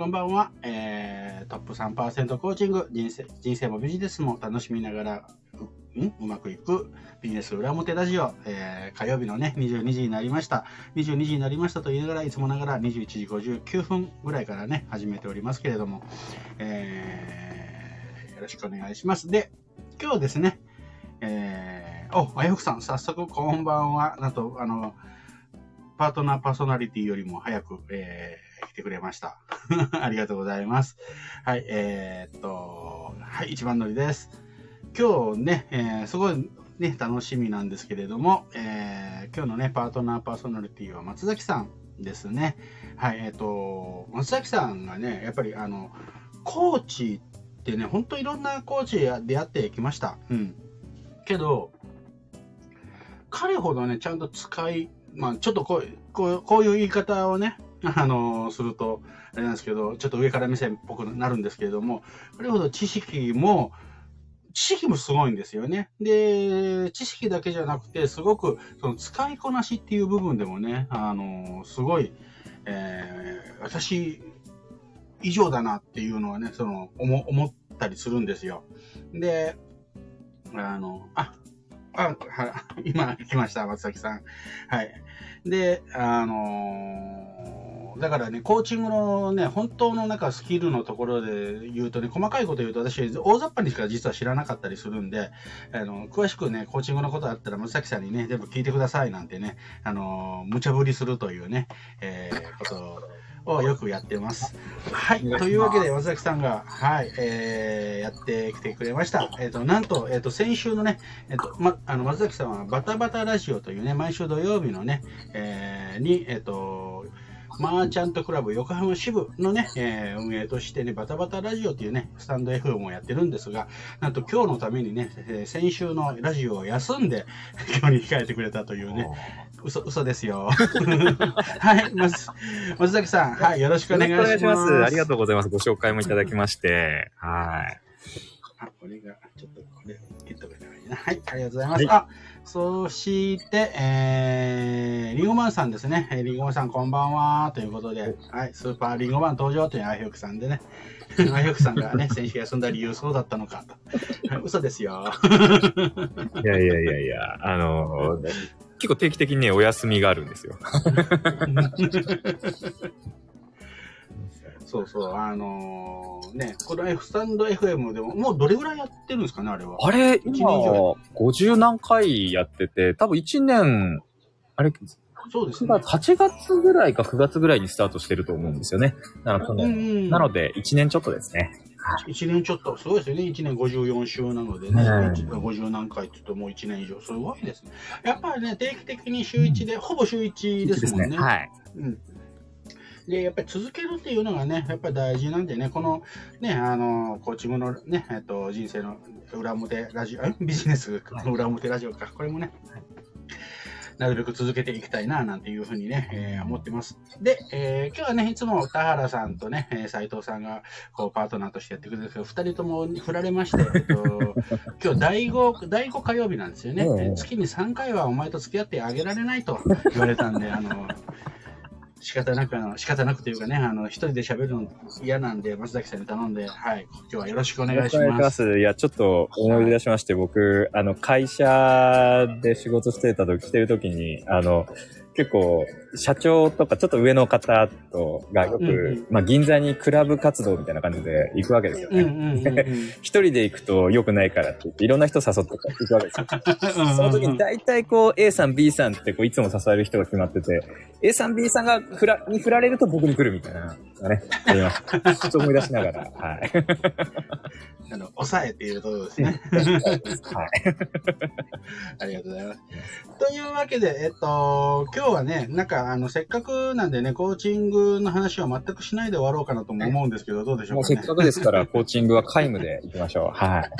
こんばんは、えー、トップ3%コーチング。人生、人生もビジネスも楽しみながら、う、ん？うまくいく。ビジネス裏表ラジオ、えー、火曜日のね、22時になりました。22時になりましたと言いながら、いつもながら21時59分ぐらいからね、始めておりますけれども、えー、よろしくお願いします。で、今日ですね、お、あやふくさん、早速こんばんは。なんと、あの、パートナーパーソナリティよりも早く、えー、来てくれました。ありがとうございます。はい、えー、っと、はい、一番乗りです。今日ね、えー、すごいね、楽しみなんですけれども、えー、今日のね、パートナーパーソナリティは松崎さんですね。はい、えっ、と、松崎さんがね、やっぱりあの、コーチってね、ほんといろんなコーチ出会ってきました。うん。けど、彼ほどね、ちゃんと使い、まあ、ちょっとこう、こうこういう言い方をね、あの、すると、あれなんですけど、ちょっと上から目線っぽくなるんですけれども、それほど知識も、知識もすごいんですよね。で、知識だけじゃなくて、すごく、その使いこなしっていう部分でもね、あの、すごい、えー、私以上だなっていうのはね、その、思、思ったりするんですよ。で、あの、あ、あ、は、今来ました、松崎さん。はい。で、あのー、だからね、コーチングのね、本当のなんかスキルのところで言うとね、細かいこと言うと私、大雑把にしか実は知らなかったりするんで、あの、詳しくね、コーチングのことあったら、松崎さんにね、全部聞いてくださいなんてね、あのー、無茶ぶりするというね、えー、ことをよくやってます。はい。というわけで、松崎さんが、はい、えー、やってきてくれました。えっ、ー、と、なんと、えっ、ー、と、先週のね、えっ、ー、と、ま、あの、松崎さんは、バタバタラジオというね、毎週土曜日のね、えー、に、えっ、と、マーチャントクラブ横浜支部のね、えー、運営としてね、バタバタラジオというね、スタンド FM をやってるんですが、なんと今日のためにね、えー、先週のラジオを休んで、今日に控えてくれたというね、嘘、嘘ですよ。はい、まず、松崎さん、はい、よろしくお願い。しますありがとうございます。ご紹介もいただきまして、はい。あ、これが、ちょっとこれ、言っとけばいいな。はい、ありがとうございます。はい、あ、そして、えー、リンゴマンさんですね。リンゴマンさんこんばんは。ということで、はい、スーパーリンゴマン登場というアイヒョクさんでね。アイヒョクさんがね、先週休んだ理由そうだったのかと。嘘ですよ。いやいやいやいや、あのー、結構定期的にね、お休みがあるんですよ。そうそう、あのー、ね、これスタンド FM でも、もうどれぐらいやってるんですかね、あれは。あれ、今、50何回やってて、多分1年、あれ、そうですね。8月ぐらいか9月ぐらいにスタートしてると思うんですよね。なので、なので1年ちょっとですね。1年ちょっと、すごいですよね。1年54週なのでね、50何回って言うともう1年以上、すごいですね。やっぱりね、定期的に週1で、うん、ほぼ週1ですもんね。ねはい。うんで、やっぱり続けるっていうのがね、やっぱり大事なんでね、このね、あの、コーチングのね、えっと、人生の裏表ラジオ、ビジネスの裏表ラジオか、これもね、なるべく続けていきたいな、なんていうふうにね、えー、思ってます。で、えー、今日はね、いつも田原さんとね、え斉藤さんが、こう、パートナーとしてやってくれるんですけど、二人とも振られまして、えっと、今日第5、第5火曜日なんですよね。月に3回はお前と付き合ってあげられないと言われたんで、あの、仕方なく、あの、仕方なくというかね、あの、一人で喋るの嫌なんで、松崎さんに頼んで、はい、今日はよろしくお願いします。います。いや、ちょっと思い出しまして、僕、あの、会社で仕事してた時、してる時に、あの、結構、社長とかちょっと上の方とがよく、うんうん、まあ銀座にクラブ活動みたいな感じで行くわけですよね。一人で行くと良くないからって言って、いろんな人誘って行くわけですよ。その時に大体こう A さん B さんってこういつも誘える人が決まってて、A さん B さんが振らに振られると僕に来るみたいなね、あります。ちょっと思い出しながら、はい。あの、抑えているところですね。はい。ありがとうございます。というわけで、えっと、今日はね、なんか、あの、せっかくなんでね、コーチングの話は全くしないで終わろうかなとも思うんですけど、どうでしょうか、ね、もうせっかくですから、コーチングは皆無でいきましょう。はい。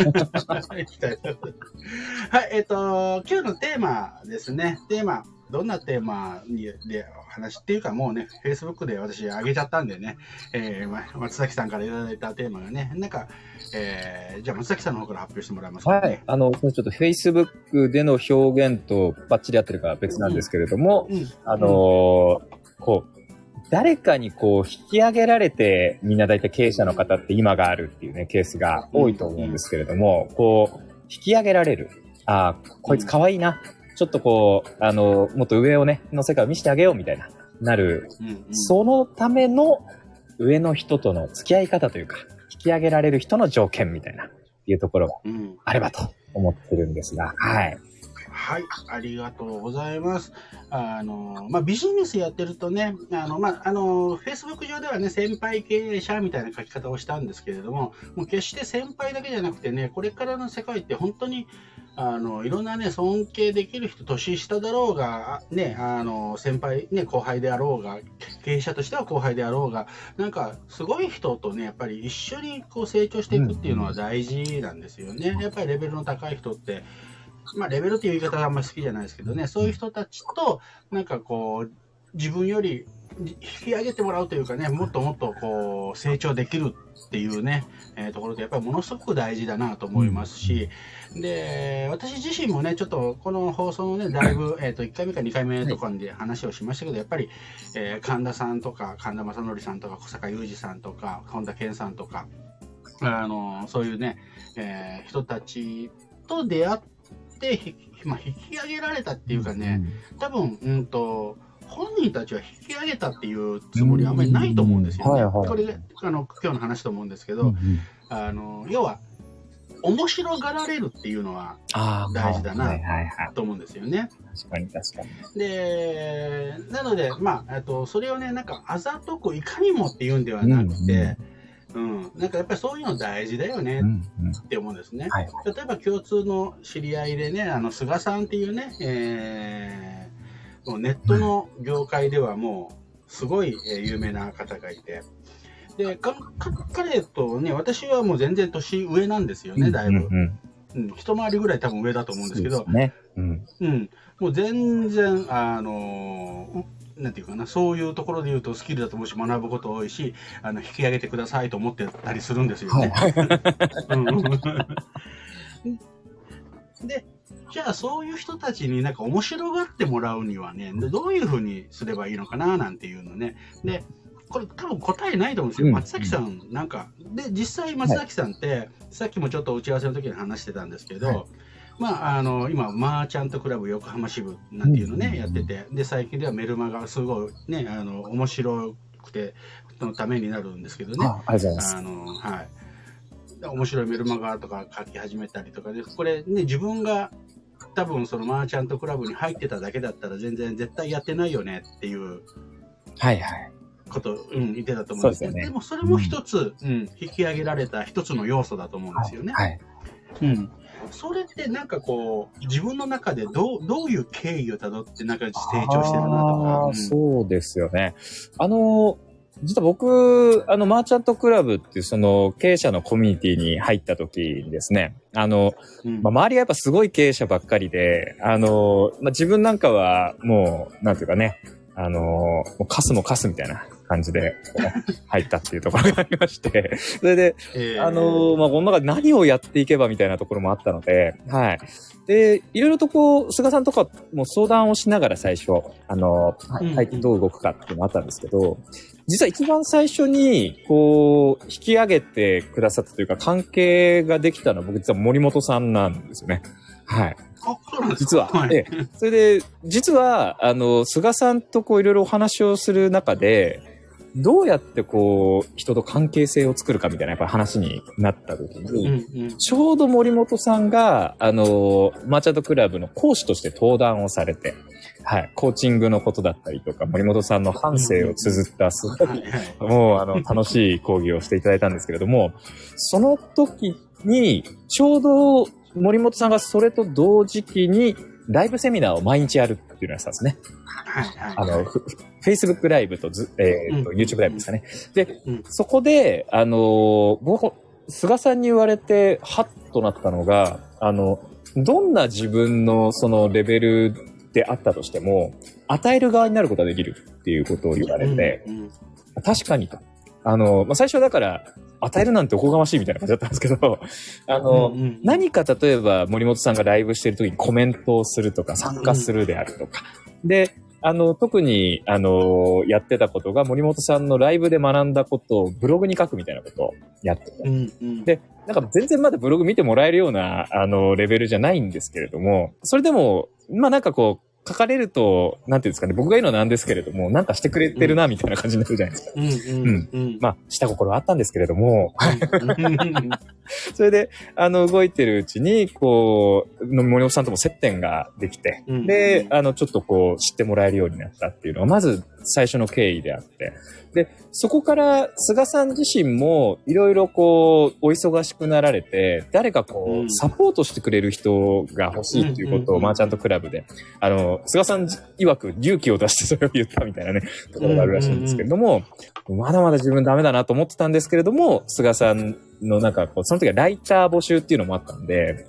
はい、えっと、今日のテーマですね。テーマ。どんなテーマにで話っていうかもうね、Facebook で私上げちゃったんでね、えー、ま松崎さんからいただいたテーマがね、なんか、えー、じゃあ松崎さんの方から発表してもらいますか、ね、はい。あの、ちょっと Facebook での表現とバッチリ合ってるかは別なんですけれども、うんうん、あのー、こう、誰かにこう引き上げられてみんな大体経営者の方って今があるっていうね、ケースが多いと思うんですけれども、こう、引き上げられる。ああ、こいつ可愛いな。ちょっとこう、あの、もっと上をね、の世界を見せてあげようみたいな、なる。そのための上の人との付き合い方というか、引き上げられる人の条件みたいな、いうところがあればと思ってるんですが、はい。はい、ありがとうございます。あの、まあ、ビジネスやってるとね、あの、まあ、あの、Facebook 上ではね、先輩経営者みたいな書き方をしたんですけれども、もう決して先輩だけじゃなくてね、これからの世界って本当に、あの、いろんなね、尊敬できる人、年下だろうが、ね、あの、先輩、ね、後輩であろうが、経営者としては後輩であろうが、なんか、すごい人とね、やっぱり一緒にこう成長していくっていうのは大事なんですよね。やっぱりレベルの高い人って、まあ、レベルっていう言い方があんまり好きじゃないですけどね、そういう人たちと、なんかこう、自分より引き上げてもらうというかね、もっともっとこう、成長できるっていうね、えー、ところでやっぱりものすごく大事だなと思いますし、で、私自身もね、ちょっとこの放送のね、だいぶ、えっ、ー、と、1回目か2回目とかで話をしましたけど、やっぱり、えー、神田さんとか、神田正則さんとか、小坂雄二さんとか、本田健さんとか、あの、そういうね、えー、人たちと出会って、まあ、引き上げられたっていうかね、多分、うんと、本人たちは引き上げたっていうつもりはあんまりないと思うんですよね。はいはい、これがあの今日の話と思うんですけど、うんうん、あの要は面白がられるっていうのは大事だなと思うんですよね。確かに確かに。で、なので、まあ、とそれをね、なんかあざとくいかにもっていうんではなくて、うんうんうん、なんかやっぱりそういうの大事だよねって思うんですね。うんうんはい、例えば共通の知り合いでね、あの菅さんっていうね、えー、もうネットの業界ではもうすごい有名な方がいて、で彼とね、私はもう全然年上なんですよね、だいぶ。うん、うん、一回りぐらい多分上だと思うんですけど、ね。うん、うん、もう全然、あのーなんていうかな、そういうところで言うとスキルだともし学ぶこと多いし、あの、引き上げてくださいと思ってたりするんですよね。で、じゃあそういう人たちになんか面白がってもらうにはね、どういうふうにすればいいのかななんていうのね。で、これ多分答えないと思うんですよ。松崎さんなんか、で、実際松崎さんって、さっきもちょっと打ち合わせの時に話してたんですけど、はいまあ、あの今、マーチャントクラブ横浜支部なんていうのね、やってて、で最近ではメルマガすごいね、あの面白くてのためになるんですけどね。あありがとうございます。あのはい面白いメルマガとか書き始めたりとかで、これね、自分が多分そのマーチャントクラブに入ってただけだったら全然絶対やってないよねっていう。はいはい。こと、うん、言ってたと思うんですけど、でね、でもそれも一つ、うん、うん、引き上げられた一つの要素だと思うんですよね。はい。はい、うん。それってなんかこう、自分の中でどう、どういう経緯をたどってなんか成長してるなとか。うん、そうですよね。あの、実は僕、あの、マーチャントクラブっていうその経営者のコミュニティに入った時にですね、あの、うん、まあ、周りがやっぱすごい経営者ばっかりで、あの、まあ、自分なんかはもう、なんていうかね、あの、もうカスもカスみたいな感じで入ったっていうところがありまして、それで、えー、あの、まあ、この中で何をやっていけばみたいなところもあったので、はい。で、いろいろとこう、菅さんとかも相談をしながら最初、あの、はい、どう動くかっていうのもあったんですけど、実は一番最初に、こう、引き上げてくださったというか、関係ができたのは僕実は森本さんなんですよね。はい。実は。はい、それで、実は、あの、菅さんとこういろいろお話をする中で、どうやってこう、人と関係性を作るかみたいなやっぱ話になった時に、うんうん、ちょうど森本さんが、あの、マーチャントクラブの講師として登壇をされて、はい、コーチングのことだったりとか、森本さんの反省を綴ったすごい、もうあの、楽しい講義をしていただいたんですけれども、その時に、ちょうど森本さんがそれと同時期に、ライブセミナーを毎日やるっていうのをやってたんですね。はいはい、あの、Facebook ライブとず、えーと、うん、YouTube ライブですかね。で、うん、そこで、あの、僕、菅さんに言われて、ハッとなったのが、あの、どんな自分のそのレベルであったとしても、与える側になることができるっていうことを言われて、うんうん確かにと。あの、まあ、最初はだから、与えるなんておこがましいみたいな感じだったんですけど、あの、うんうん何か例えば森本さんがライブしてる時にコメントをするとか参加するであるとか。で、あの、特に、あの、やってたことが森本さんのライブで学んだことをブログに書くみたいなことをやってて。うんうんでなんか全然まだブログ見てもらえるような、あの、レベルじゃないんですけれども、それでも、まあなんかこう、書かれると、なんていうんですかね、僕が言うのはなんですけれども、なんかしてくれてるな、みたいな感じになるじゃないですか。うんうんうん。まあ、下心はあったんですけれども、うん それで、あの、動いてるうちに、こう、の森本さんとも接点ができて、うん。で、あの、ちょっとこう、知ってもらえるようになったっていうのが、まず最初の経緯であって、で、そこから、菅さん自身も、いろいろこう、お忙しくなられて、誰かこう、うん。サポートしてくれる人が欲しいっていうことを、マーチャントクラブで、あの、菅さん曰く勇気を出してそれを言ったみたいなね、ところがあるらしいんですけれども、まだまだ自分ダメだなと思ってたんですけれども、菅さんのなんかこう、その時はライター募集っていうのもあったんで、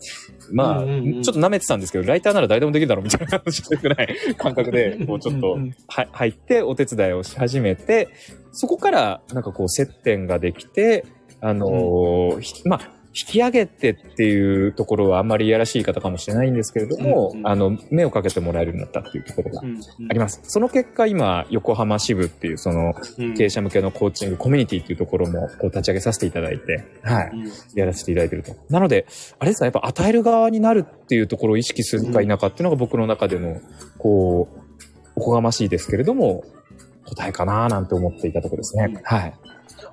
まあ、うんうんうん。ちょっと舐めてたんですけど、ライターなら誰でもできるだろうみたいな話してくらい感覚で、こうちょっと入ってお手伝いをし始めて、そこからなんかこう接点ができて、あのーひまあ、引き上げてっていうところはあんまりいやらしい言い方かもしれないんですけれども、うんうんあの、目をかけてもらえるようになったっていうところがうんあります。その結果、今、横浜支部っていう、その、うん経営者向けのコーチングコミュニティっていうところも、こう、立ち上げさせていただいて、はい。うんやらせていただいてると。なので、あれですか、やっぱ与える側になるっていうところを意識するか否かっていうのが僕の中での、こう、おこがましいですけれども、答えかななんて思っていたところですね。うんはい。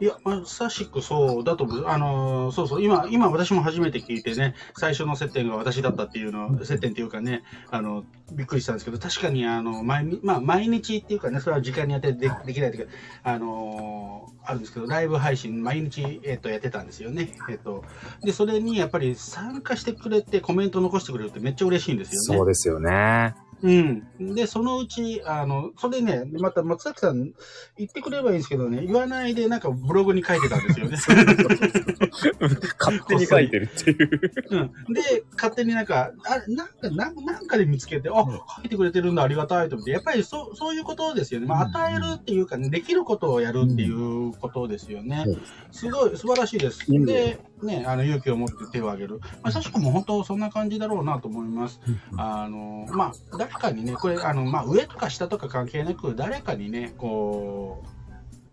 いや、まさしくそうだと思う。あのーそうそう、今、今私も初めて聞いてね、最初の接点が私だったっていうの、接点っていうかね、あの、びっくりしたんですけど、確かに、あの、毎日、まあ、毎日っていうかね、それは時間に当ててでできないというか、あのーあるんですけど、ライブ配信、毎日、えっ、と、やってたんですよね。えっ、と、で、それにやっぱり参加してくれて、コメント残してくれるってめっちゃ嬉しいんですよね。そうですよね。うん。で、そのうち、あの、それね、また松崎さん言ってくればいいんですけどね、言わないでなんかブログに書いてたんですよね。勝手に書いてるっていう。うん。で、勝手になんか、あなんか、なんなんかで見つけて、あ、書いてくれてるんだ、ありがたいと思って、やっぱりそう、そういうことですよね。まあ、うん与えるっていうか、ね、できることをやるっていうことですよね。すごい、素晴らしいです。うんで、ね、あの、勇気を持って手を挙げる。まあ、確かも本当そんな感じだろうなと思います。あの、まあ、誰かにね、これ、あの、まあ、上とか下とか関係なく、誰かにね、こ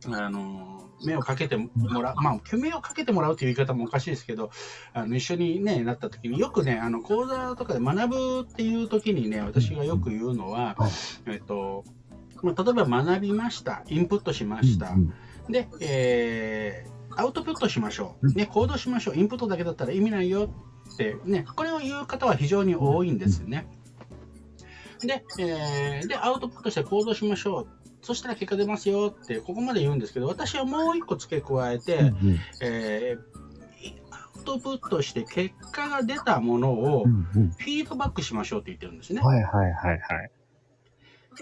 う、あの、目をかけてもらう、まあ、目をかけてもらうという言い方もおかしいですけど、あの、一緒にね、なった時に、よくね、あの、講座とかで学ぶっていう時にね、私がよく言うのは、えっと、まあ、例えば学びました、インプットしました、で、えーアウトプットしましょう。ね、行動しましょう。インプットだけだったら意味ないよって、ね、これを言う方は非常に多いんですよね。で、えーで、アウトプットして行動しましょう。そしたら結果出ますよって、ここまで言うんですけど、私はもう一個付け加えて、えーアウトプットして結果が出たものをフィードバックしましょうって言ってるんですね。はいはいはいはい。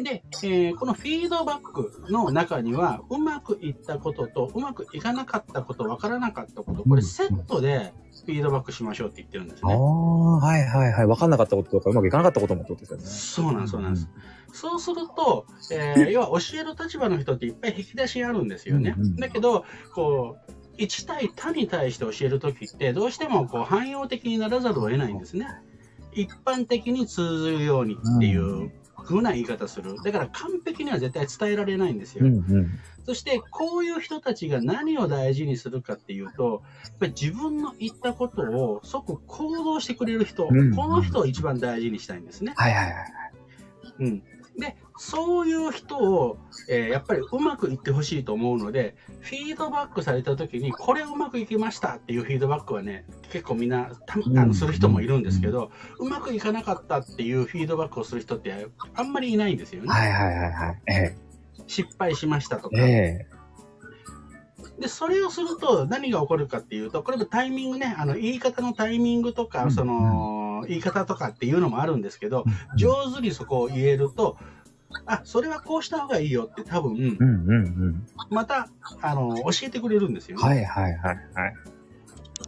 で、えーこのフィードバックの中には、うまくいったことと、うまくいかなかったこと、わからなかったこと、これセットでフィードバックしましょうって言ってるんですああ、ね。はいはいはい。分かんなかったこととか、うまくいかなかったこともってことですよね。そうなんです、そうなんです。そうすると、えー 要は教える立場の人っていっぱい引き出しあるんですよねうんうん。だけど、こう、1対他に対して教えるときって、どうしてもこう汎用的にならざるを得ないんですね。一般的に通ずるようにっていう風な言い方する。だから完璧には絶対伝えられないんですよ。うんうん。そして、こういう人たちが何を大事にするかっていうと、やっぱり自分の言ったことを即行動してくれる人、うんこの人を一番大事にしたいんですね。はいはいはい。うん。で、そういう人を、えーやっぱりうまくいってほしいと思うので、フィードバックされた時に、これうまくいきましたっていうフィードバックはね、結構みんな、たうんあのする人もいるんですけど、うまくいかなかったっていうフィードバックをする人ってあんまりいないんですよね。はいはいはいはい。え失敗しましたとか。え。えで、それをすると何が起こるかっていうと、これもタイミングね、あの、言い方のタイミングとか、うんその、言い方とかっていうのもあるんですけど、え。上手にそこを言えると、あ、それはこうした方がいいよって多分、うんうんうん。また、あの、教えてくれるんですよね。はいはいはいはい。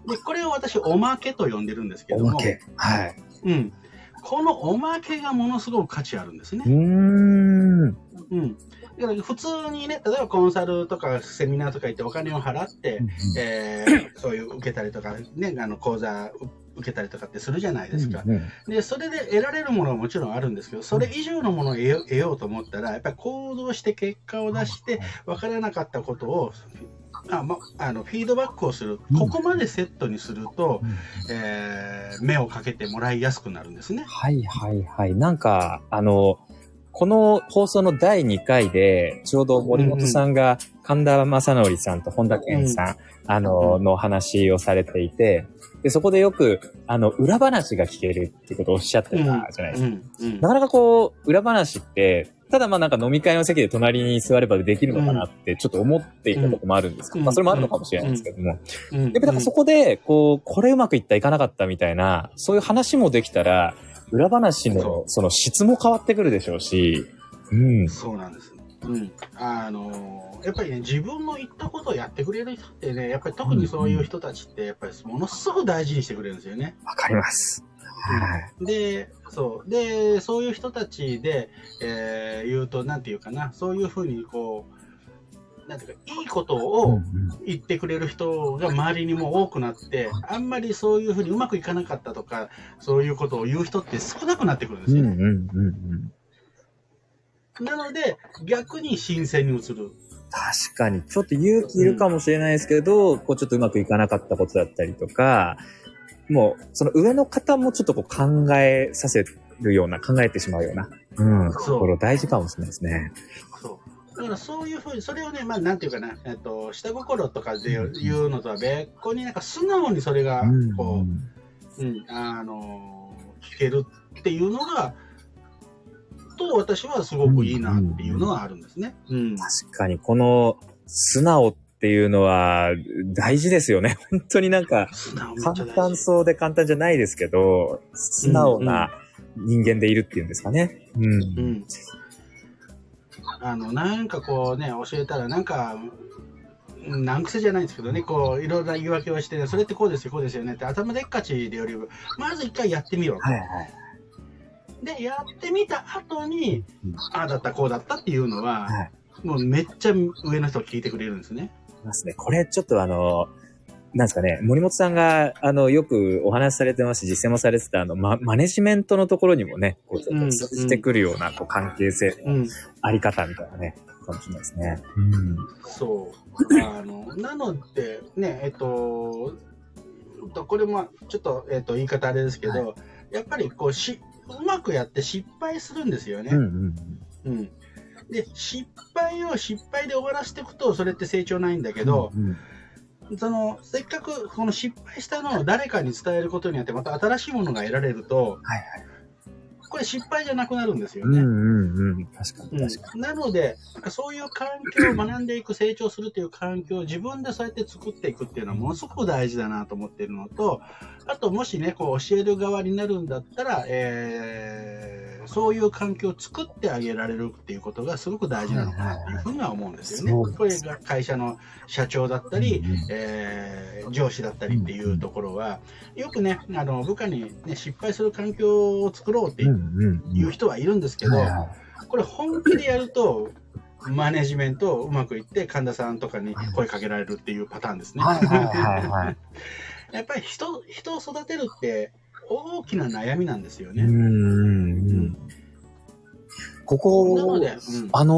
で、これを私、おまけと呼んでるんですけおども、まけ。はい。うん。このおまけがものすごく価値あるんですね。うーん。うん。だから普通にね、例えばコンサルとかセミナーとか行ってお金を払って、えーそういう受けたりとか、ね、あの講座受けたりとかってするじゃないですか。うんで、それで得られるものはもちろんあるんですけど、それ以上のものを得ようと思ったら、やっぱり行動して結果を出して、分からなかったことを、あま、あのフィードバックをする、うんここまでセットにすると、うんえー目をかけてもらいやすくなるんですね。はいはいはい。なんか、あの、この放送の第2回で、ちょうど森本さんが神田正則さんと本田健さん、あの、の話をされていて、で、そこでよく、あの、裏話が聞けるってことをおっしゃってたじゃないですか。うんうんなかなかこう、裏話って、ただまあなんか飲み会の席で隣に座ればできるのかなってちょっと思っていたこともあるんですけど、うん。まあそれもあるのかもしれないですけども、うん。やっぱりなんかそこで、こう、これうまくいった、いかなかったみたいな、そういう話もできたら、裏話のその質も変わってくるでしょうし、うん。そうなんです。うん。あのやっぱりね、自分の言ったことをやってくれる人ってね、やっぱり特にそういう人たちって、やっぱりものすごく大事にしてくれるんですよね。わかります。はい。で、そう。で、そういう人たちで、えー言うと、なんていうかな、そういうふうにこう、なんていうか、いいことを言ってくれる人が周りにも多くなって、あんまりそういうふうにうまくいかなかったとか、そういうことを言う人って少なくなってくるんですよね。うんうんうんうん。なので、逆に新鮮に映る。確かに、ちょっと勇気いるかもしれないですけど、こうちょっとうまくいかなかったことだったりとか、もう、その上の方もちょっとこう考えさせるような、考えてしまうような、うん、ところ大事かもしれないですね。そう。だからそういうふうに、それをね、まあなんていうかな、えっと、下心とかで言うのとは別個になんか素直にそれが、こう、うん、あの、聞けるっていうのが、と私はすごくいいなっていうのはあるんですね。うん。確かに、この素直っていうのは大事ですよね。本当になんか、簡。単そうで簡単じゃないですけど、素直な人間でいるっていうんですかね。うん。うん。あの、なんかこうね、教えたら、なんか、うん難癖じゃないんですけどね、こう、いろんな言い訳をして、ね、それってこうですよ、こうですよねって、頭でっかちでよりも、まず一回やってみろと。はいはい。で、やってみた後にうん、ああだった、こうだったっていうのは、はい。もうめっちゃ上の人が聞いてくれるんですね。いますね。これちょっとあの、なんですかね、森本さんが、あの、よくお話しされてますし、実践もされてた、あの、ま、マネジメントのところにもね、こう、ちょっと通じてくるような、こう、関係性、うん。あり方みたいなね、かもしれないですね。うん。そう。あの、なので、ね、えっと、これもちょっと、えっと、言い方あれですけど、やっぱりこうし、うまくやって失敗するんですよね。うんうん。うん。で、失敗を失敗で終わらせていくと、それって成長ないんだけど、うんその、せっかくこの失敗したのを誰かに伝えることによって、また新しいものが得られると、はいはい。これ失敗じゃなくなるんですよね。うんうんうん。確かにうん確かなので、なんかそういう環境を学んでいく、成長するという環境を自分でそうやって作っていくっていうのはものすごく大事だなと思っているのと、あともしね、こう教える側になるんだったら、えーそういう環境を作ってあげられるっていうことがすごく大事なのかなっていうふうには思うんですよね。これが会社の社長だったり、えー上司だったりっていうところは、よくね、あの部下に、ね、失敗する環境を作ろうってに。いう人はいるんですけど、これ本気でやると、マネジメントうまくいって、神田さんとかに声かけられるっていうパターンですね。はいはいはいはい。やっぱり人人を育てるって大きな悩みなんですよね。うんうんうん。ここなので、、うんあの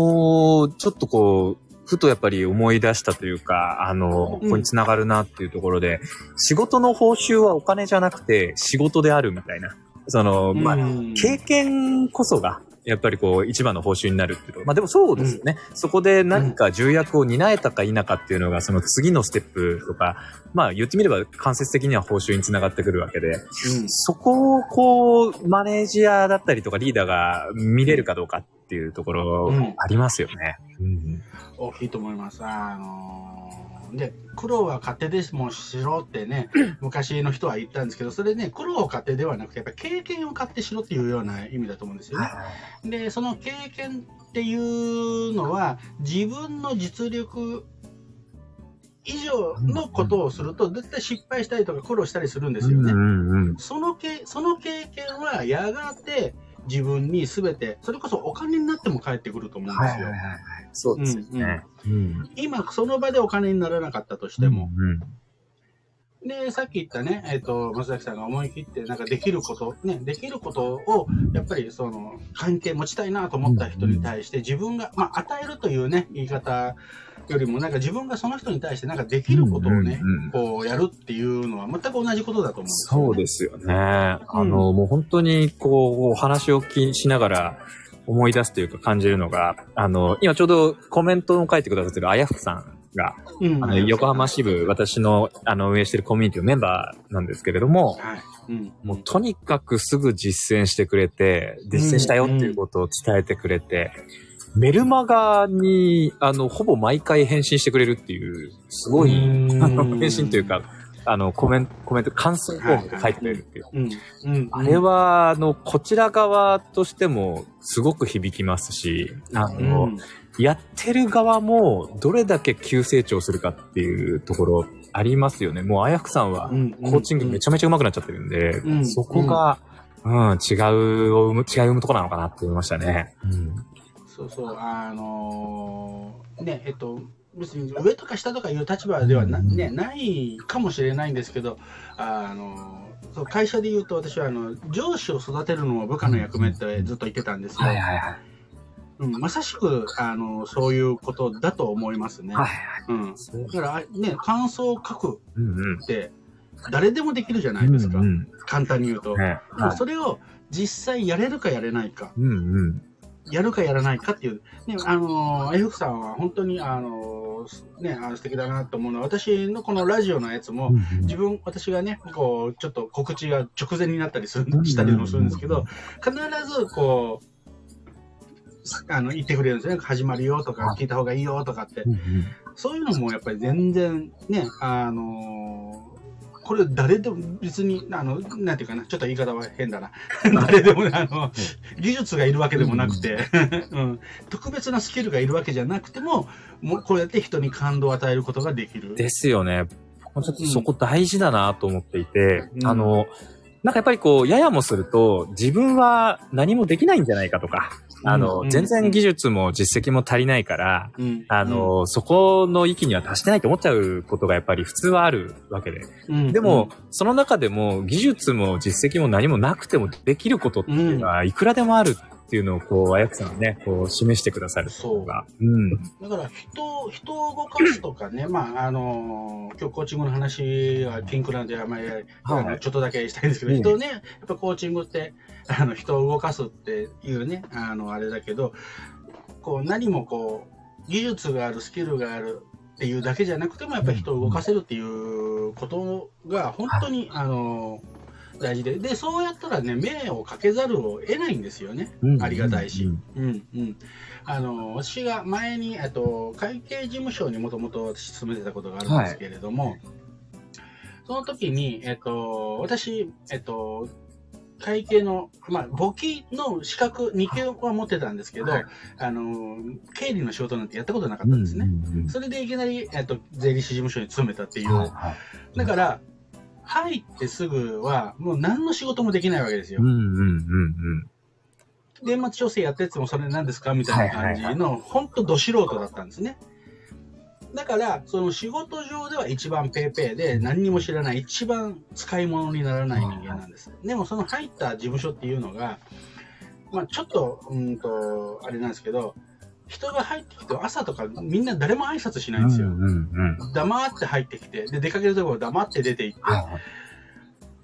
ーちょっとこう、ふとやっぱり思い出したというか、あのここにつながるなっていうところで、仕事の報酬はお金じゃなくて仕事であるみたいな。その、まあ、うん経験こそが、やっぱりこう、一番の報酬になるっていうと。まあでもそうですよね。そこで何か重役を担えたか否かっていうのが、その次のステップとか、まあ言ってみれば間接的には報酬につながってくるわけで、うんそこをこう、マネージャーだったりとかリーダーが見れるかどうかっていうところうんありますよね。うん大きいと思います。あのーで、苦労は勝手でもしろってね、昔の人は言ったんですけど、それね、苦労を勝手ではなくて、やっぱり経験を勝手しろっていうような意味だと思うんですよね。で、その経験っていうのは、自分の実力以上のことをすると、絶対失敗したりとか苦労したりするんですよね。そのけその経験はやがて自分に全て、それこそお金になっても返ってくると思うんですよ。そうですよね。うん。今、その場でお金にならなかったとしても。うん。で、さっき言ったね、えっ、と、松崎さんが思い切って、なんかできること、ね、できることを、やっぱりその、関係持ちたいなと思った人に対して、自分が、まあ、与えるというね、言い方よりも、なんか自分がその人に対して、なんかできることをね、うんうんうんこう、やるっていうのは全く同じことだと思うんですよ、ね。そうですよね。あの、もう本当に、こう、お話を聞きしながら思い出すというか感じるのが、あの、今ちょうどコメントを書いてくださってるあやふくさんが、うん。あの、横浜支部、私の、あの、運営してるコミュニティのメンバーなんですけれども、はい。うん。もうとにかくすぐ実践してくれて、実践したよっていうことを伝えてくれて、メルマガに、あの、ほぼ毎回返信してくれるっていう、すごい、うん。あの、返信というか、あの、コメント、コメント、感想フォームで書いてくれるっていう。うん。うん。あれは、あの、こちら側としても、すごく響きますし、あうの、ん、やってる側も、どれだけ急成長するかっていうところ、ありますよね。もう、あやふくさん。は、うん、コーチングめちゃめちゃ上手くなっちゃってるん。で、うん。そこが、うん、違うを生む、違いを生むところなのかなって思いましたね。うん。そうそう、あのーね、えっと、別に上とか下とかいう立場ではな,、ね、ないかもしれないんですけど、あのーそう会社で言うと私はあの上司を育てるのも部下の役目ってずっと言ってたんですよ。はいはいはい。うん、まさしくあのそういうことだと思いますね。はいはい。うん、だから、ね、感想を書く。って誰でもできるじゃないですか、うんうん簡単に言うと。ねでもそれを実際やれるかやれないか。うんうん。やるかやらないかっていう、ね、あのー、あゆふくさんは本当に、あのーね、あの素敵だなと思うのは、私のこのラジオのやつも、自分、私がね、こう、ちょっと告知が直前になったりする、したりもするんですけど、必ず、こう、あの、言ってくれるんですよね。始まるよとか、聞いた方がいいよとかって。そういうのもやっぱり全然ね、あのーこれ誰でも別に、あの、なんていうかな、ちょっと言い方は変だな。誰でも、あの、技術がいるわけでもなくて、うん、特別なスキルがいるわけじゃなくても、もうこうやって人に感動を与えることができる。ですよね。ちょっとそこ大事だなと思っていて、うんあの、なんかやっぱりこう、ややもすると、自分は何もできないんじゃないかとか、あの、うん。全然技術も実績も足りないから、うん、あの、そこの域には達してないと思っちゃうことがやっぱり普通はあるわけで。うん、でも、その中でも技術も実績も何もなくてもできることっていうのはいくらでもあるっていうのを、こう、あやくさんがね、こう、示してくださることが。うん。だから人、人を動かすとかね、まあ、あの今日コーチングの話はピンクなんであんまり、ちょっとだけしたいんですけど、うん人をね、やっぱコーチングって、あの、人を動かすっていうね、あの、あれだけど、こう、何もこう、技術がある、スキルがあるっていうだけじゃなくても、やっぱり人を動かせるっていうことが、本当に、あの大事で。で、そうやったらね、目をかけざるを得ないんですよね。うんありがたいし。うんうんうん。あの、私が前に、えっと、会計事務所にもともと私勤めてたことがあるんですけれども、その時に、えっと、私、えっと、会計の、まあ、簿記の資格2級は持ってたんですけど、はいあの、経理の仕事なんてやったことなかったんですね。それでいきなり、えっと、税理士事務所に勤めたっていう。はいはいだから、入ってすぐは、もう何の仕事もできないわけですようん。うんうん年末調整やったやつもそれ何ですかみたいな感じはいの、本当ど素人だったんですね。だから、その仕事上では一番ペーペーで何にも知らない、一番使い物にならない人間なんです。でもその入った事務所っていうのが、まあちょっと、うんと、あれなんですけど、人が入ってきて朝とかみんな誰も挨拶しないんですよ。うんうんうん。黙って入ってきて、で、出かけるところ黙って出て行って、はい。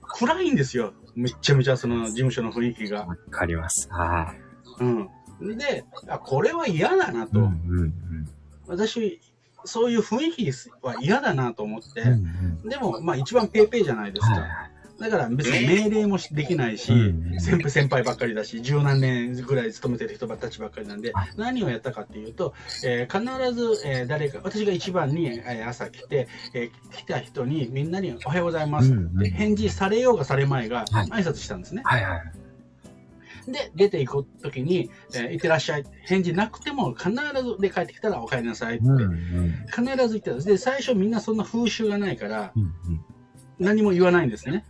暗いんですよ。めっちゃめちゃその事務所の雰囲気が。わかります。はうん。で、あこれは嫌だなと。い。うんうん私、そういう雰囲気は嫌だなと思って、うん。うんでも、まあ一番ペーペーじゃないですか。はいはいだから別に命令もできないし、うん先輩先輩ばっかりだし、十何年ぐらい勤めてる人たちばっかりなんで、何をやったかっていうと、えー必ず、えー誰か、私が一番に、えー朝来て、えー来た人にみんなにおはようございますって返事されようがされまいがはい挨拶したんですね。はいはい。で、出ていくときに、えー、いってらっしゃい。返事なくても必ずで帰ってきたらお帰りなさいって。うんうん必ず言ってたんです。で、最初みんなそんな風習がないから、うん何も言わないんですね。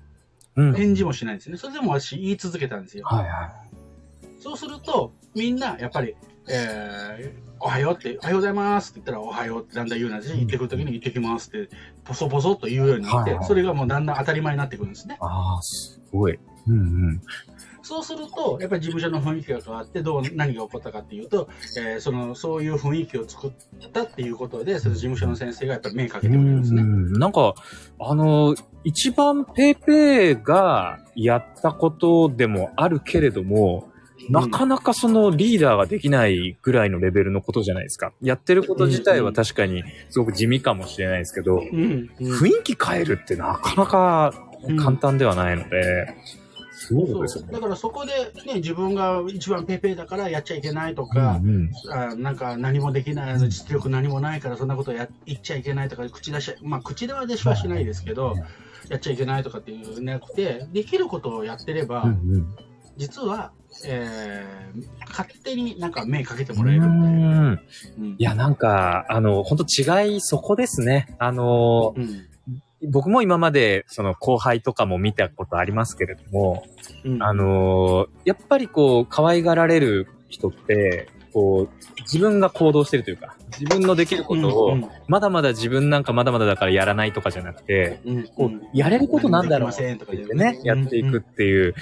返事もしないんですね。それでも私言い続けたんですよ。はいはそうすると、みんな、やっぱり、えー、おはようって、おはようございますって言ったら、おはようってだんだん言うなって、行ってくるときに行ってきますって、ポソポソっと言うようになって、はいはいそれがもうだんだん当たり前になってくるんですね。ああ、すごい。うんうん。そうすると、やっぱり事務所の雰囲気が変わって、どう、何が起こったかっていうと、えー、その、そういう雰囲気を作ったっていうことで、その事務所の先生がやっぱり目かけてくれるんですね。うんなんか、あの、一番ペイペイがやったことでもあるけれども、なかなかそのリーダーができないぐらいのレベルのことじゃないですか。やってること自体は確かにすごく地味かもしれないですけど、うん。うん雰囲気変えるってなかなか簡単ではないので、すごいことですよね。そうだからそこで、ね、自分が一番ペイペイだからやっちゃいけないとうか、んうんあなんか何もできない、実力何もないからそんなことや言っちゃいけないとか、口出し、まあ口では出しはしないですけど、やっちゃいけないとかっていうなくて、できることをやってれば、うん実は、えー、勝手になんか目かけてもうらえるみたいな。ん。うんいや、なんか、あの、本当違いそこですね。あの、うん僕も今までその後輩とかも見たことありますけれども、うん。あのーやっぱりこう、可愛がられる人って、こう、自分が行動してるというか、自分のできることを、うんまだまだ自分なんかまだまだだからやらないとかじゃなくて、うんこう、やれることなんだろうって言ってね、やっていくっていう。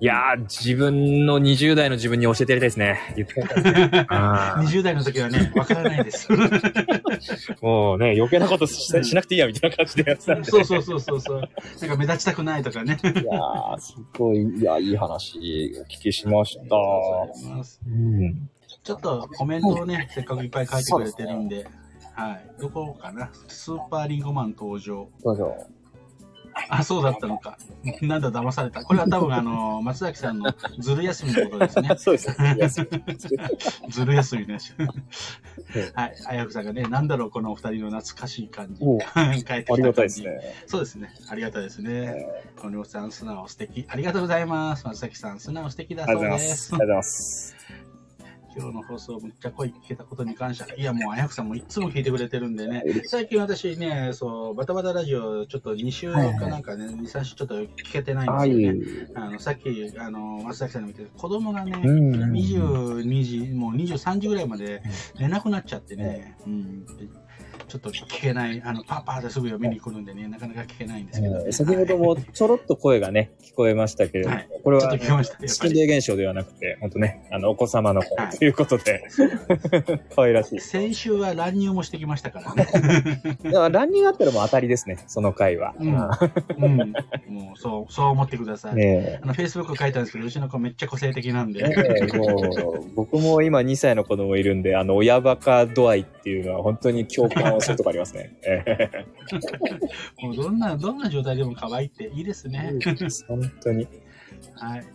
いやー、自分の20代の自分に教えてやりたいですね。言ってたいですね。あー 20代の時はね、わからないです。もうね、余計なことししなくていいや、みたいな感じでやってたんで。そうそうそうそうそう。なんか目立ちたくないとかね。いやー、すごい、いや、いい話、お聞きしました。うん。ちょっとコメントをね、せっかくいっぱい書いてくれてるんで、はい。どこかな？スーパーリンゴマン登場。どうぞ。あ、そうだったのか。なんだ、騙された。これは多分、あの、松崎さんのずる休みのことですね。そうです。ずる休みのやつ。はい。あやふさんがね、なんだろう、このお二人の懐かしい感じ。お帰ってきた感じありがたいですね。そうですね。ありがたいですね。このさん、素直素敵。ありがとうございます。松崎さん、素直素敵だそうで。すありがとう。ございます。今日の放送、むっちゃ声聞けたことに感謝。いや、もう、あやふさんもいつも聞いてくれてるんでね。最近私ね、そう、バタバタラジオ、ちょっと2週かなんかね、2、3週ちょっと聞けてないんですよね。あの、さっき、あの、松崎さんに見て、子供がね、うん22時、もう23時ぐらいまで寝なくなっちゃってね、うん、ちょっと聞けない、あの、パーパーですぐ読みに来るんでね、なかなか聞けないんですけど、ね。先ほどもちょろっと声がね、聞こえましたけれども、はいこれはちょっと聞こえましたやっぱり心霊現象ではなくて、本当ね、あの、お子様のはい声ということで、可愛らしい。先週は乱入もしてきましたからね。だからランニングあったらもう当たりですね、その回は。うんうん、もう、そう、そう思ってください。ねあの、Facebook 書いたんですけど、うちの子めっちゃ個性的なんえ。で。もう、僕も今2歳の子供いるんで、あの、親バカ度合いっていうのは本当に共感をするとこありますね。えもうどんな、どんな状態でも可愛いっていいですね。え本当に。はい。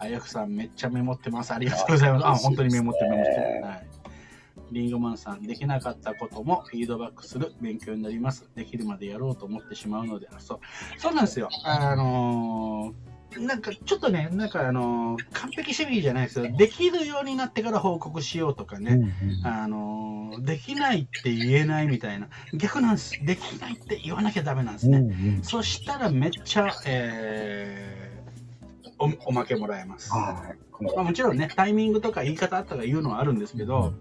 あやくさんめっちゃメモってます。ありがとうございます。あ、本当にメモってメモって。はい。リンゴマンさん、できなかったこともフィードバックする勉強になります。できるまでやろうと思ってしまうので、あそう。そうなんですよ。あのーなんかちょっとね、なんかあのー完璧主義じゃないですよ。できるようになってから報告しようとかね。あのーできないって言えないみたいな。逆なんです。できないって言わなきゃダメなんですね。そしたらめっちゃ、えーお、おまけもらえます。まあ、もちろんね、タイミングとか言い方あったら言うのはあるんですけど、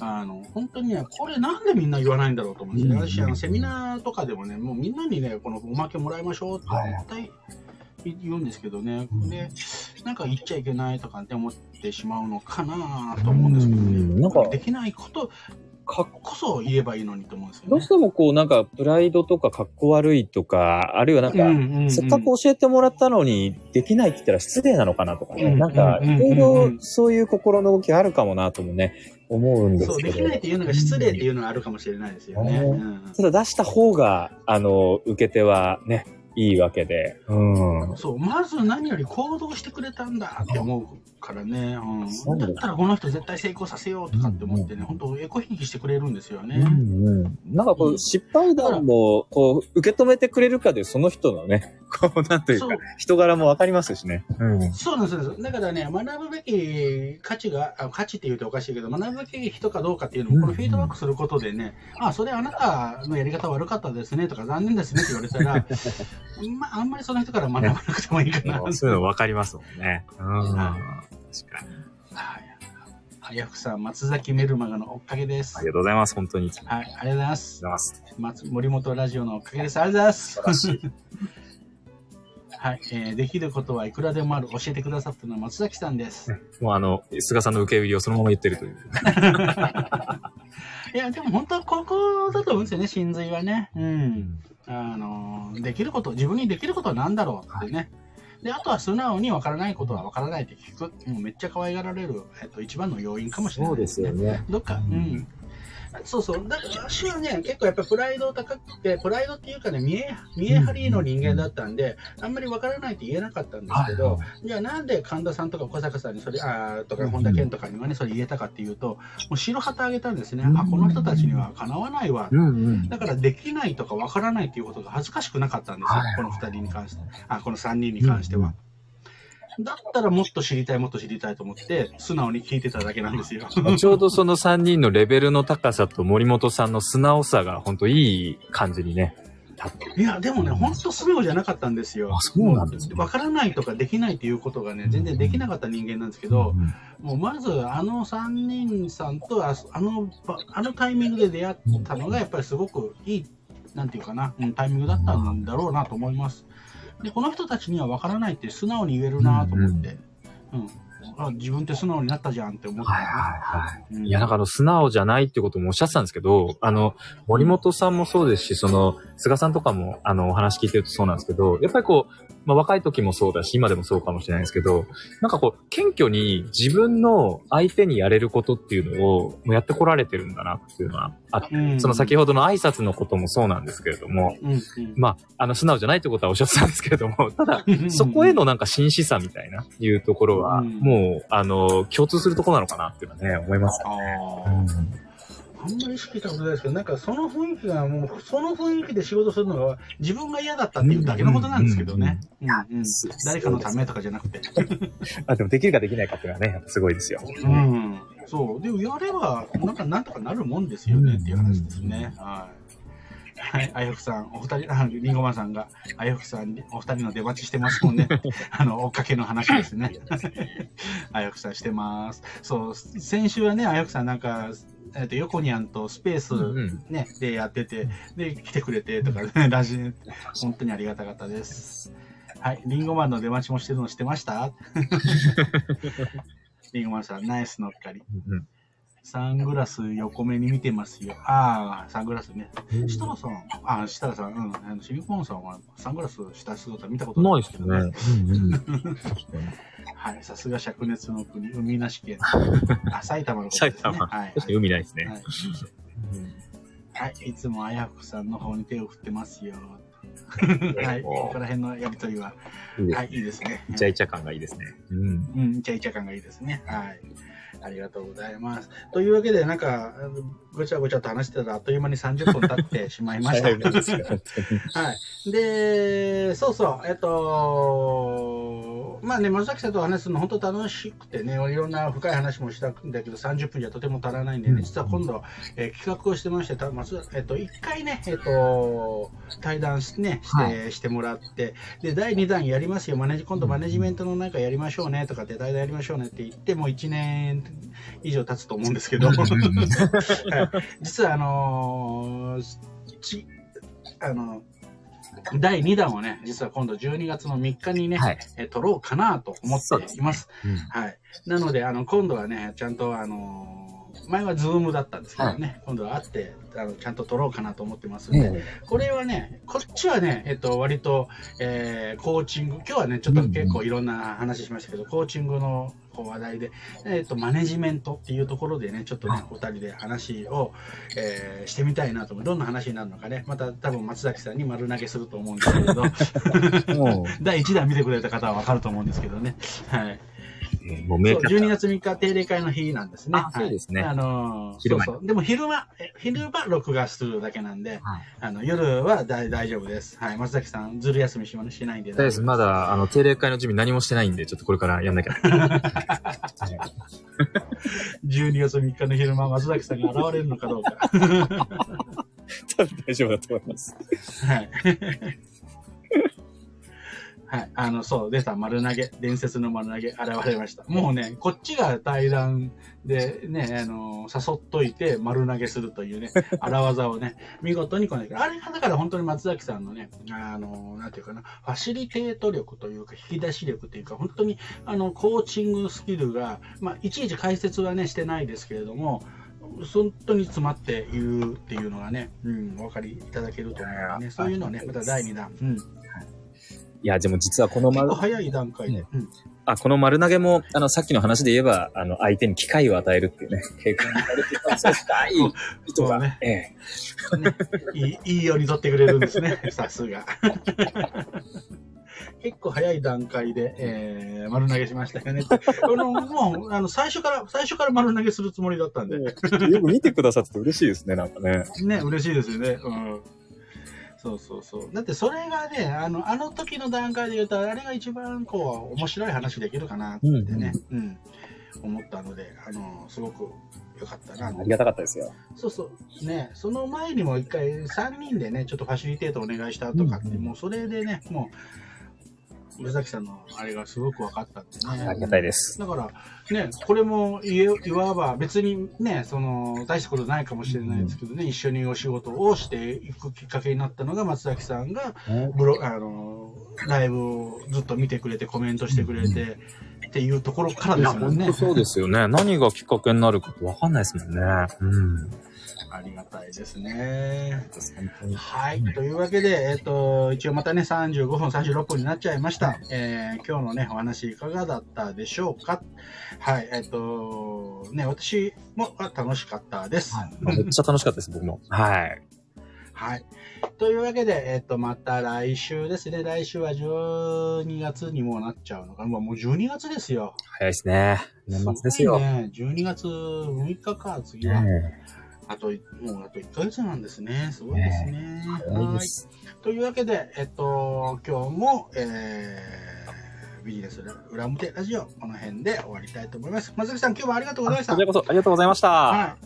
あの、本当にね、これなんでみんな言わないんだろうと思うんですよね。うん私、あの、セミナーとかでもね、もうみんなにね、このおまけもらいましょうってはい絶対言うんですけどね、うんで、なんか言っちゃいけないとかって思ってしまうのかなと思うんですけどね。うんなんかできないことかこそ言えばいいのにと思うんですよねどうし。てもこう、なんか、プライドとか、かっこ悪いとか、あるいはなんか、うんうんうんせっかく教えてもらったのに、できないって言ったら失礼なのかなとかね。うんなんか、うんいろいろそういう心の動きあるかもなともね、思うんですそう、けど。できないっていうのが失礼っていうのはあるかもしれないですよね。ううんただ出した方が、あの、受け手はね、いいわけで。うん。そう、まず何より行動してくれたんだって思うからね。うん。だだったらこの人絶対成功させようとかって思ってね、うん本当エコひいきしてくれるんですようね。んうん。なんかこう、うん失敗談も、こう、受け止めてくれるかで、その人のね、こう、なんというかそう、人柄もわかりますしね。うん。そうなんです。だからね、学ぶべき価値が、あ価値って言うとおかしいけど、学ぶべき人かどうかっていうのを、このフィードバックすることでね、あ、それあなたのやり方悪かったですねとか、残念ですねって言われたら、まあ、あんまりその人から学ばなくてもいいかな。そういうのわかりますもんね。うん。確かに。はい。あやふさん、松崎メルマガのおかげです。ありがとうございます、本当に。はい、ありがとうございます。ます。松森本ラジオのおかげです。ありがとうございます。はい、えーできることはいくらでもある。教えてくださったのは松崎さんです。もうあの、菅さんの受け売りをそのまま言ってるという。いや、でも本当はここだと思うんですよね、真髄はね。うん。あの、できること、自分にできることは何だろうってね。で、あとは素直にわからないことはわからないって聞く。もうめっちゃ可愛がられる、えっと、一番の要因かもしれないですね。ね。どっか、うん。そうそう。だから私はね、結構やっぱプライド高くて、プライドっていうかね、見え、見え張りの人間だったんで、あんまりわからないって言えなかったんですけど、じゃあなんで神田さんとか小坂さんにそれ、あーとか本田健とかにはね、それ言えたかっていうと、もう白旗あげたんですね。あ、この人たちにはかなわないわ。だからできないとかわからないっていうことが恥ずかしくなかったんですよ。はいこの二人に関して。あ、この三人に関しては。だったらもっと知りたい、もっと知りたいと思って、素直に聞いてただけなんですよ。ちょうどその3人のレベルの高さと森本さんの素直さが本当いい感じにね。いや、でもね、ほんと素直じゃなかったんですよ。あそうなんですねわからないとかできないっていうことがね、全然できなかった人間なんですけど、もうまずあの3人さんとああのばあのタイミングで出会ったのがやっぱりすごくいい、なんていうかな、うんタイミングだったんだろうなと思います。で、この人たちにはわからないって素直に言えるなと思って、うん、あ自分って素直になったじゃんって思った、はいはいはい。うん。いや、なんかあの、素直じゃないってこともおっしゃってたんですけど、あの、森本さんもそうですし、その、菅さんとかも、あの、お話聞いてるとそうなんですけど、やっぱりこう、まあ、若い時もそうだし、今でもそうかもしれないですけど、なんかこう、謙虚に自分の相手にやれることっていうのを、もうやってこられてるんだなっていうのはあって、うん。その先ほどの挨拶のこともそうなんですけれども、うんうん。まあ、あの、素直じゃないってことはおっしゃってたんですけれども、ただ、そこへのなんか真摯さみたいな、いうところは、うん。もう、あの、共通するところなのかなっていうのはね、思います。あーあんまり意識したことないですけど、なんかその雰囲気がもう、その雰囲気で仕事するのが自分が嫌だったっていうだけのことなんですけどね。誰かのためとかじゃなくて。あ、でもできるかできないかっていうのはね、やっぱすごいですよ。うん。そう。でもやれば、なんかなんとかなるもんですよねっていう話ですね。はい。はい、あやふさん、お二人、あ、りんごまんさんが、あやふさんに、お二人の出待ちしてますもんね。あの、追っかけの話ですね。あやふさんしてます。そう、先週はね、あやふさんなんか、えっ、と、横にゃんとスペース、うんね、でやってて、で、来てくれてとかね、ラジ本当にありがたかったです。はい、リンゴマンの出待ちもしてるの知ってました？リンゴマンさん、ナイスのっかり。うんサングラス横目に見てますよ。ああ、サングラスね。設楽さん、あ、設楽さん、うん。あのシリコンさんはサングラスした姿見たことないですけどね。うんうん。はい、さすが灼熱の国、海なし県。あ、埼玉のことですね。埼玉。はい。確かに海ないですね。はいはい、いつもあやさんの方に手を振ってますよ。はい、ここら辺のやりとりは、いいですはい、いいですね。イチャイチャ感がいいですね。うん。うん、イチャイチャ感がいいですね。はい。ありがとうございます。というわけで、なんか、ごちゃごちゃと話してたら、あっという間に30分経ってしまいました。はい。で、そうそう、えっと、まあね、松崎さんと話すの本当楽しくてね、いろんな深い話もしたんだけど、30分じゃとても足らないんでね、うん。実は今度、えー企画をしてまして、た松えっと、1回ね、えっと、対談し,、ねして、はしてもらって、で、第2弾やりますよ、マネジ、今度マネジメントのなんかやりましょうねとかって、対談やりましょうねって言っても1年以上経つと思うんですけど、はい。実はあのーちあの第2弾をね、実は今度12月の3日にね、はい。え撮ろうかなと思っています。うんはい。なので、あの、今度はね、ちゃんと、あのー前はズームだったんですけどね、今度は会って、あの、ちゃんと撮ろうかなと思ってますんで、これはね、こっちはね、えっと、割と、えーコーチング、今日はね、ちょっと結構いろんな話しましたけど、コーチングのこう話題で、えっと、マネジメントっていうところでね、ちょっとね、お二人で話を、えーしてみたいなと思う。どんな話になるのかね、また多分松崎さんに丸投げすると思うんですけれど、第1弾見てくれた方はわかると思うんですけどね。はい。えーもう名そう、12月3日定例会の日なんですね。あそうですねはいあのーそうそう。でも昼間、え昼間録画するだけなんで、はいあの、夜は大大丈夫です。はい。松崎さん、ずる休みしましないんで。とりあえずまだ、あの、定例会の準備何もしてないんで、ちょっとこれからやんなきゃ。はい12月3日の昼間、松崎さんが現れるのかどうか。多分大丈夫だと思います。はい。はい。あの、そう、出た丸投げ、伝説の丸投げ、現れました。もうね、こっちが対談でね、あの、誘っといて丸投げするというね、荒技をね、見事にこね、あれがだから本当に松崎さんのね、あの、なんていうかな、ファシリテート力というか、引き出し力というか、本当に、あの、コーチングスキルが、まあ、いちいち解説はね、してないですけれども、本当に詰まっているっていうのがね、うん、お分かりいただけると思うのでね、そういうのをね、また第2弾、うん、いや、でも実はこの丸早い段階で、うんあ、この丸投げも、あの、さっきの話で言えば、あの、相手に機会を与えるっていうね、経験があるっていうか、そう深い人が、ねええ。いいいいように取ってくれるんですね、さすが。結構早い段階で、えー、丸投げしましたよね。あの、もう、あの、最初から、最初から丸投げするつもりだったんで、よく見てくださってて嬉しいですね、なんかね。ね、嬉しいですよね。うん。そうそうそう。だってそれがね、あの、あの時の段階で言うと、あれが一番こう、面白い話できるかなってね、うん、思ったので、あの、すごく良かったな。ありがたかったですよ。そうそう。ね、その前にも一回3人でね、ちょっとファシリテートお願いしたとかって、うんうんもうそれでね、もう、宇崎さんのあれがすごく分かったんでね。ありがたいです。だから、ね、これもいえいわば別にね、その、大したことないかもしれないですけどね、一緒にお仕事をしていくきっかけになったのが松崎さんが、ブロあの、ライブをずっと見てくれて、コメントしてくれて、っていうところからですもんね。そうですよね。何がきっかけになるかってわかんないですもんね。うん。ありがたいですね。はい。というわけで、えっ、と、一応またね、35分、36分になっちゃいました。えー今日のね、お話いかがだったでしょうか？はい。えっ、と、ね、私もあ楽しかったです。はいめっちゃ楽しかったです、僕も。はい。はい。というわけで、えっ、と、また来週ですね。来週は12月にもうなっちゃうのかな。まあもう12月ですよ。早いですね。年末ですよ。ごいね。12月6日か、次は。ねあと、もうあと1ヶ月なんですね。すごいですね。え早い。というわけで、えっと、今日も、えー、ビジネス裏表ラジオ、この辺で終わりたいと思います。松崎さん、今日もありがとうございましたこち。らこそありがとうございました。は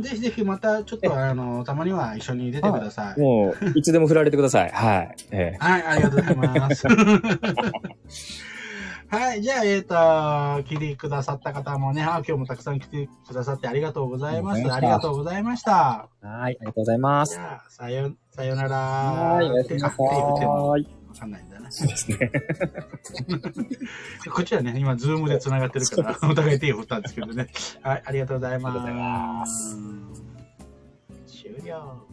い。ぜひぜひまた、ちょっと、あの、たまには一緒に出てください。もう、いつでも振られてください。はい。ええはい、ありがとうございます。はい、じゃあ、えっ、と、聞いてくださった方もね、あ今日もたくさん来てくださってありがとうございます。ありがとうございました。はい、ありがとうございます。じゃあ、さよ、さよなら。はい、おやすみなさい。わかんないんだな。そうですね。こっちはね、今、ズームで繋がってるから、お互い手を振ったんですけどね。はい、ありがとうございます。ありがとうございます終了。